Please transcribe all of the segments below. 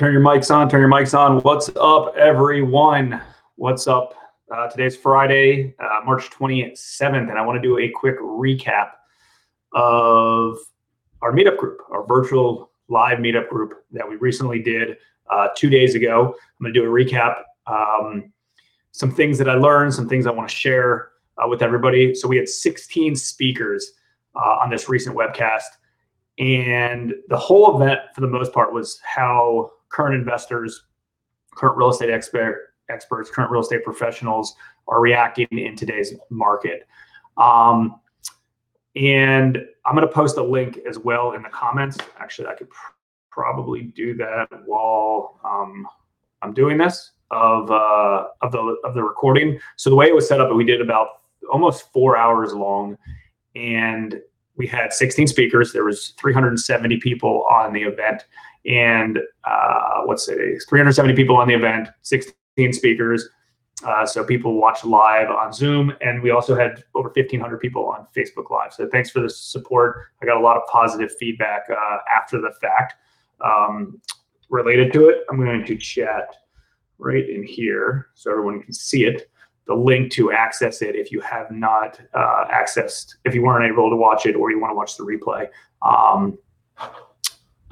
Turn your mics on. Turn your mics on. What's up, everyone? What's up? Uh, today's Friday, uh, March 27th, and I want to do a quick recap of our meetup group, our virtual live meetup group that we recently did uh, two days ago. I'm going to do a recap, um, some things that I learned, some things I want to share uh, with everybody. So we had 16 speakers uh, on this recent webcast. And the whole event, for the most part, was how current investors, current real estate expert, experts, current real estate professionals are reacting in today's market. Um, and I'm going to post a link as well in the comments. Actually, I could pr- probably do that while um, I'm doing this of uh, of the of the recording. So the way it was set up, we did about almost four hours long, and we had 16 speakers. There was 370 people on the event, and uh, what's it? 370 people on the event, 16 speakers. Uh, so people watched live on Zoom, and we also had over 1,500 people on Facebook Live. So thanks for the support. I got a lot of positive feedback uh, after the fact um, related to it. I'm going to chat right in here so everyone can see it the link to access it if you have not uh, accessed, if you weren't able to watch it or you want to watch the replay. Um,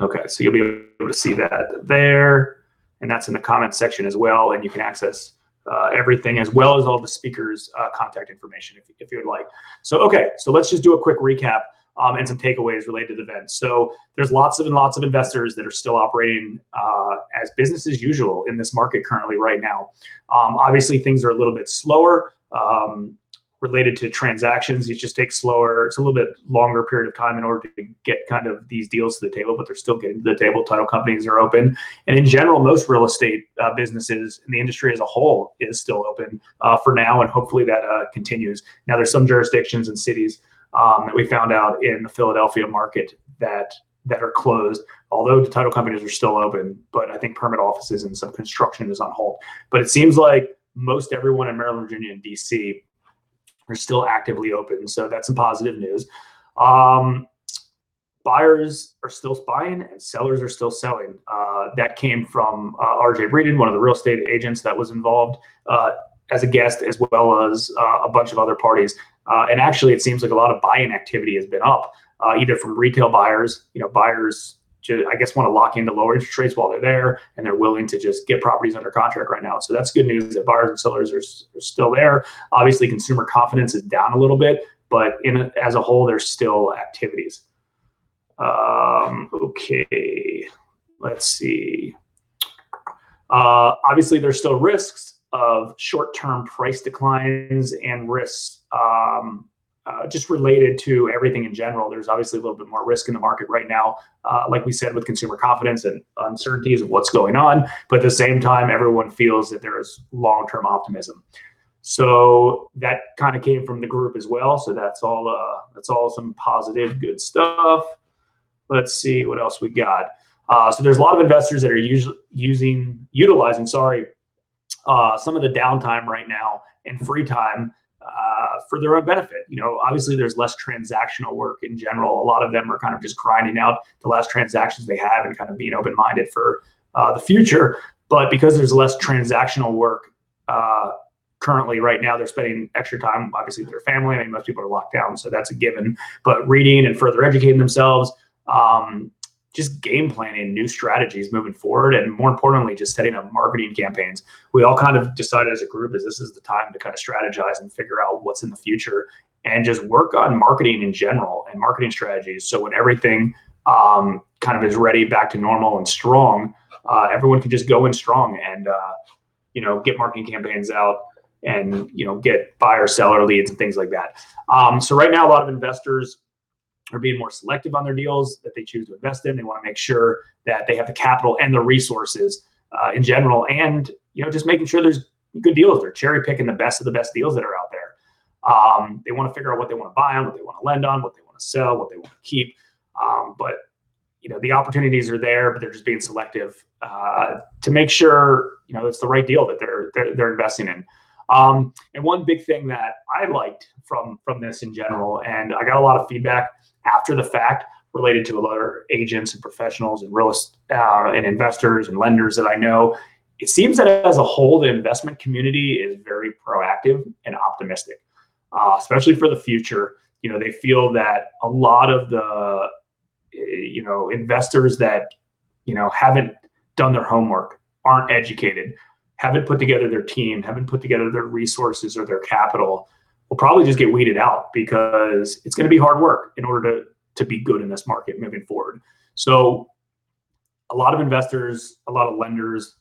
okay, so you'll be able to see that there, and that's in the comment section as well, and you can access uh, everything as well as all the speakers' uh, contact information if, if you would like. So, okay, so let's just do a quick recap um, and some takeaways related to the event. So there's lots of and lots of investors that are still operating uh, as business as usual in this market currently right now. Um, obviously, things are a little bit slower um, related to transactions. It just takes slower. It's a little bit longer period of time in order to get kind of these deals to the table, but they're still getting to the table. Title companies are open, and in general, most real estate uh, businesses in the industry as a whole is still open uh, for now, and hopefully that uh, continues. Now, there's some jurisdictions and cities um, that we found out in the Philadelphia market that that are closed, although the title companies are still open. But I think permit offices and some construction is on hold. But it seems like most everyone in Maryland, Virginia, and DC are still actively open. So that's some positive news. Um, buyers are still buying and sellers are still selling. Uh, that came from uh, RJ Breeden, one of the real estate agents that was involved uh, as a guest, as well as uh, a bunch of other parties. Uh, and actually, it seems like a lot of buying activity has been up, uh, either from retail buyers, you know, buyers. I guess want to lock into lower interest rates while they're there, and they're willing to just get properties under contract right now. So that's good news that buyers and sellers are, are still there. Obviously, consumer confidence is down a little bit, but in as a whole, there's still activities. Um, okay, let's see. Uh, obviously, there's still risks of short-term price declines and risks um, uh, just related to everything in general. There's obviously a little bit more risk in the market right now, uh, like we said, with consumer confidence and uncertainties of what's going on. But at the same time, everyone feels that there is long-term optimism. So that kind of came from the group as well. So that's all. Uh, that's all some positive, good stuff. Let's see what else we got. Uh, so there's a lot of investors that are us- using, utilizing, sorry, uh, some of the downtime right now and free time uh, for their own benefit. You know, obviously there's less transactional work in general. A lot of them are kind of just grinding out the last transactions they have and kind of being open minded for uh, the future. But because there's less transactional work uh, currently right now, they're spending extra time, obviously, with their family. I mean, most people are locked down, so that's a given. But reading and further educating themselves, um, just game planning new strategies moving forward and more importantly just setting up marketing campaigns. We all kind of decided as a group is this is the time to kind of strategize and figure out what's in the future and just work on marketing in general and marketing strategies. So when everything um, kind of is ready back to normal and strong uh, everyone can just go in strong and uh, you know get marketing campaigns out and you know get buyer seller leads and things like that. Um, so right now a lot of investors are being more selective on their deals that they choose to invest in. They want to make sure that they have the capital and the resources uh, in general, and you know, just making sure there's good deals. They're cherry picking the best of the best deals that are out there. Um, they want to figure out what they want to buy on, what they want to lend on, what they want to sell, what they want to keep. Um, but you know, the opportunities are there, but they're just being selective uh, to make sure you know it's the right deal that they're they're, they're investing in. Um, and one big thing that I liked from from this in general, and I got a lot of feedback after the fact related to a lot of agents and professionals and real uh, and investors and lenders that I know, it seems that as a whole, the investment community is very proactive and optimistic, uh, especially for the future. You know, they feel that a lot of the, you know, investors that, you know, haven't done their homework, aren't educated, haven't put together their team, haven't put together their resources or their capital, will probably just get weeded out because it's going to be hard work in order to to be good in this market moving forward. So, a lot of investors, a lot of lenders,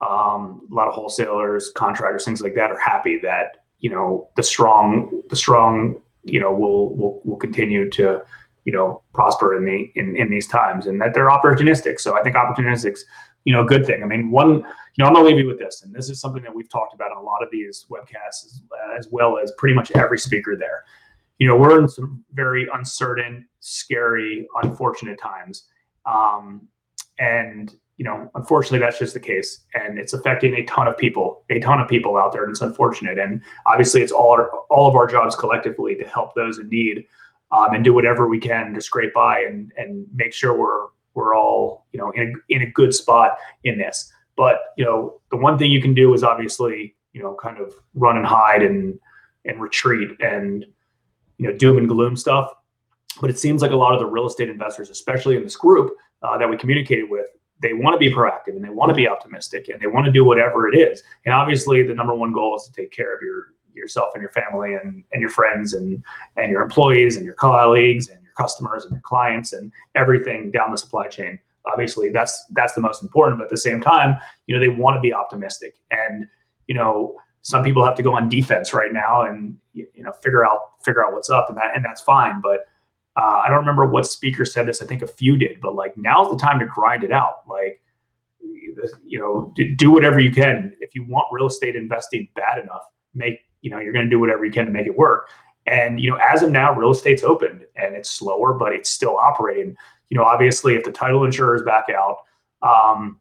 um, a lot of wholesalers, contractors, things like that are happy that you know the strong, the strong, you know, will will will continue to you know prosper in the in, in these times and that they're opportunistic. So I think opportunistic's you know a good thing. I mean, one, you know, I'm gonna leave you with this, and this is something that we've talked about on a lot of these webcasts as, as well as pretty much every speaker there. You know, we're in some very uncertain, scary, unfortunate times. Um, and you know, unfortunately, that's just the case, and it's affecting a ton of people, a ton of people out there, and it's unfortunate. And obviously, it's all our, all of our jobs collectively to help those in need, um, and do whatever we can to scrape by and and make sure we're we're all you know in a, in a good spot in this. But you know, the one thing you can do is obviously you know kind of run and hide and and retreat and you know doom and gloom stuff. But it seems like a lot of the real estate investors, especially in this group uh, that we communicated with, they want to be proactive and they want to be optimistic and they want to do whatever it is. And obviously, the number one goal is to take care of your yourself and your family and, and your friends and and your employees and your colleagues and customers and your clients and everything down the supply chain. Obviously, that's that's the most important. But at the same time, you know, they want to be optimistic and you know some people have to go on defense right now and you know figure out figure out what's up and that and that's fine but uh, I don't remember what speaker said this. I think a few did, but like now's the time to grind it out. Like, you know, do whatever you can. If you want real estate investing bad enough, make you know you're going to do whatever you can to make it work. And you know, as of now, real estate's open and it's slower, but it's still operating. You know, obviously, if the title insurers back out, um,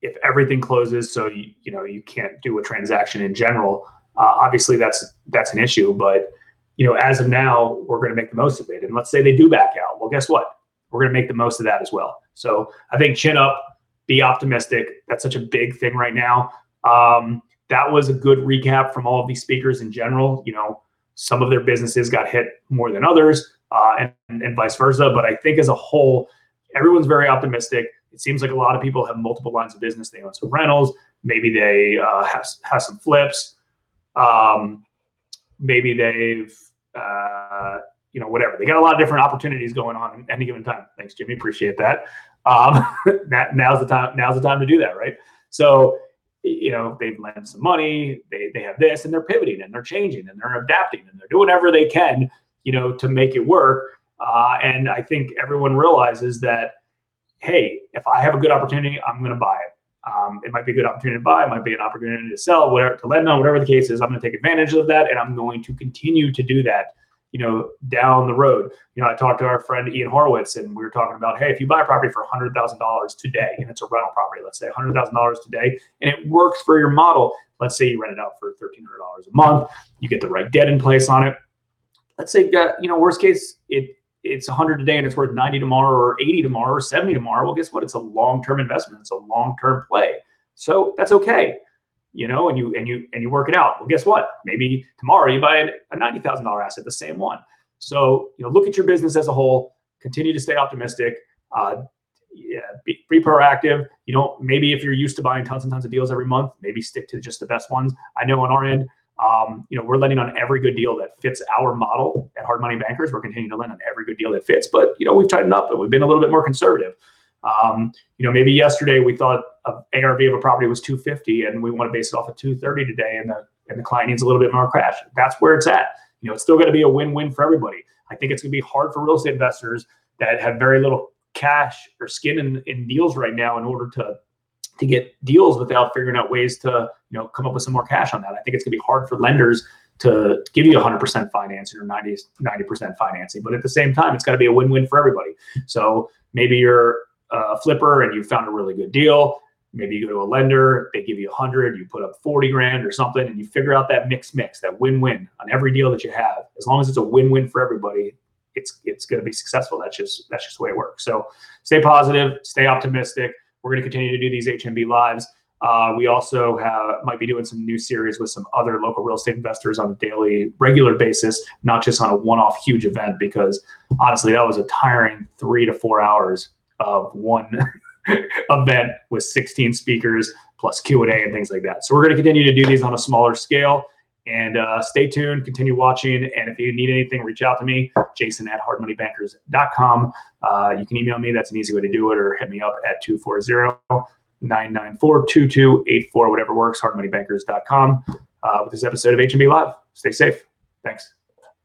if everything closes, so you, you know you can't do a transaction in general. Uh, obviously, that's that's an issue, but you know, as of now, we're going to make the most of it. And let's say they do back out. Well, guess what? We're going to make the most of that as well. So I think chin up, be optimistic. That's such a big thing right now. Um, that was a good recap from all of these speakers in general. You know, some of their businesses got hit more than others, uh, and, and vice versa. But I think as a whole, everyone's very optimistic. It seems like a lot of people have multiple lines of business. They own some rentals, maybe they uh, have, have some flips. Um, maybe they've uh, you know whatever they got a lot of different opportunities going on at any given time thanks jimmy appreciate that um, that now's the time now's the time to do that right so you know they've lent some money they, they have this and they're pivoting and they're changing and they're adapting and they're doing whatever they can you know to make it work uh, and i think everyone realizes that hey if i have a good opportunity i'm going to buy it um, it might be a good opportunity to buy, it might be an opportunity to sell, whatever to lend on, whatever the case is. I'm going to take advantage of that, and I'm going to continue to do that. You know, down the road. You know, I talked to our friend Ian Horowitz, and we were talking about, hey, if you buy a property for hundred thousand dollars today, and it's a rental property, let's say hundred thousand dollars today, and it works for your model. Let's say you rent it out for thirteen hundred dollars a month. You get the right debt in place on it. Let's say, you know, worst case, it it's 100 today and it's worth 90 tomorrow or 80 tomorrow or 70 tomorrow well guess what it's a long-term investment it's a long-term play so that's okay you know and you and you and you work it out well guess what maybe tomorrow you buy a $90000 asset the same one so you know look at your business as a whole continue to stay optimistic uh, yeah, be, be proactive. You know, maybe if you're used to buying tons and tons of deals every month, maybe stick to just the best ones. I know on our end, um, you know, we're lending on every good deal that fits our model at Hard Money Bankers. We're continuing to lend on every good deal that fits, but you know, we've tightened up and we've been a little bit more conservative. Um, you know, maybe yesterday we thought an ARV of a property was 250 and we want to base it off of 230 today, and the and the client needs a little bit more cash. That's where it's at. You know, it's still going to be a win-win for everybody. I think it's going to be hard for real estate investors that have very little cash or skin in, in deals right now in order to to get deals without figuring out ways to you know come up with some more cash on that. I think it's going to be hard for lenders to give you 100% financing or 90 90% financing, but at the same time, it's got to be a win-win for everybody. So maybe you're a flipper and you found a really good deal. Maybe you go to a lender, they give you a 100, you put up 40 grand or something, and you figure out that mix mix, that win-win on every deal that you have. As long as it's a win-win for everybody, it's it's going to be successful. That's just that's just the way it works. So stay positive, stay optimistic. We're going to continue to do these HMB lives. Uh, we also have might be doing some new series with some other local real estate investors on a daily, regular basis, not just on a one-off huge event. Because honestly, that was a tiring three to four hours of one event with 16 speakers plus Q and things like that. So we're going to continue to do these on a smaller scale. And uh, stay tuned, continue watching. And if you need anything, reach out to me, jason at hardmoneybankers.com. Uh, you can email me. That's an easy way to do it, or hit me up at 240 994 2284, whatever works, hardmoneybankers.com. Uh, with this episode of HMB Live. Stay safe. Thanks.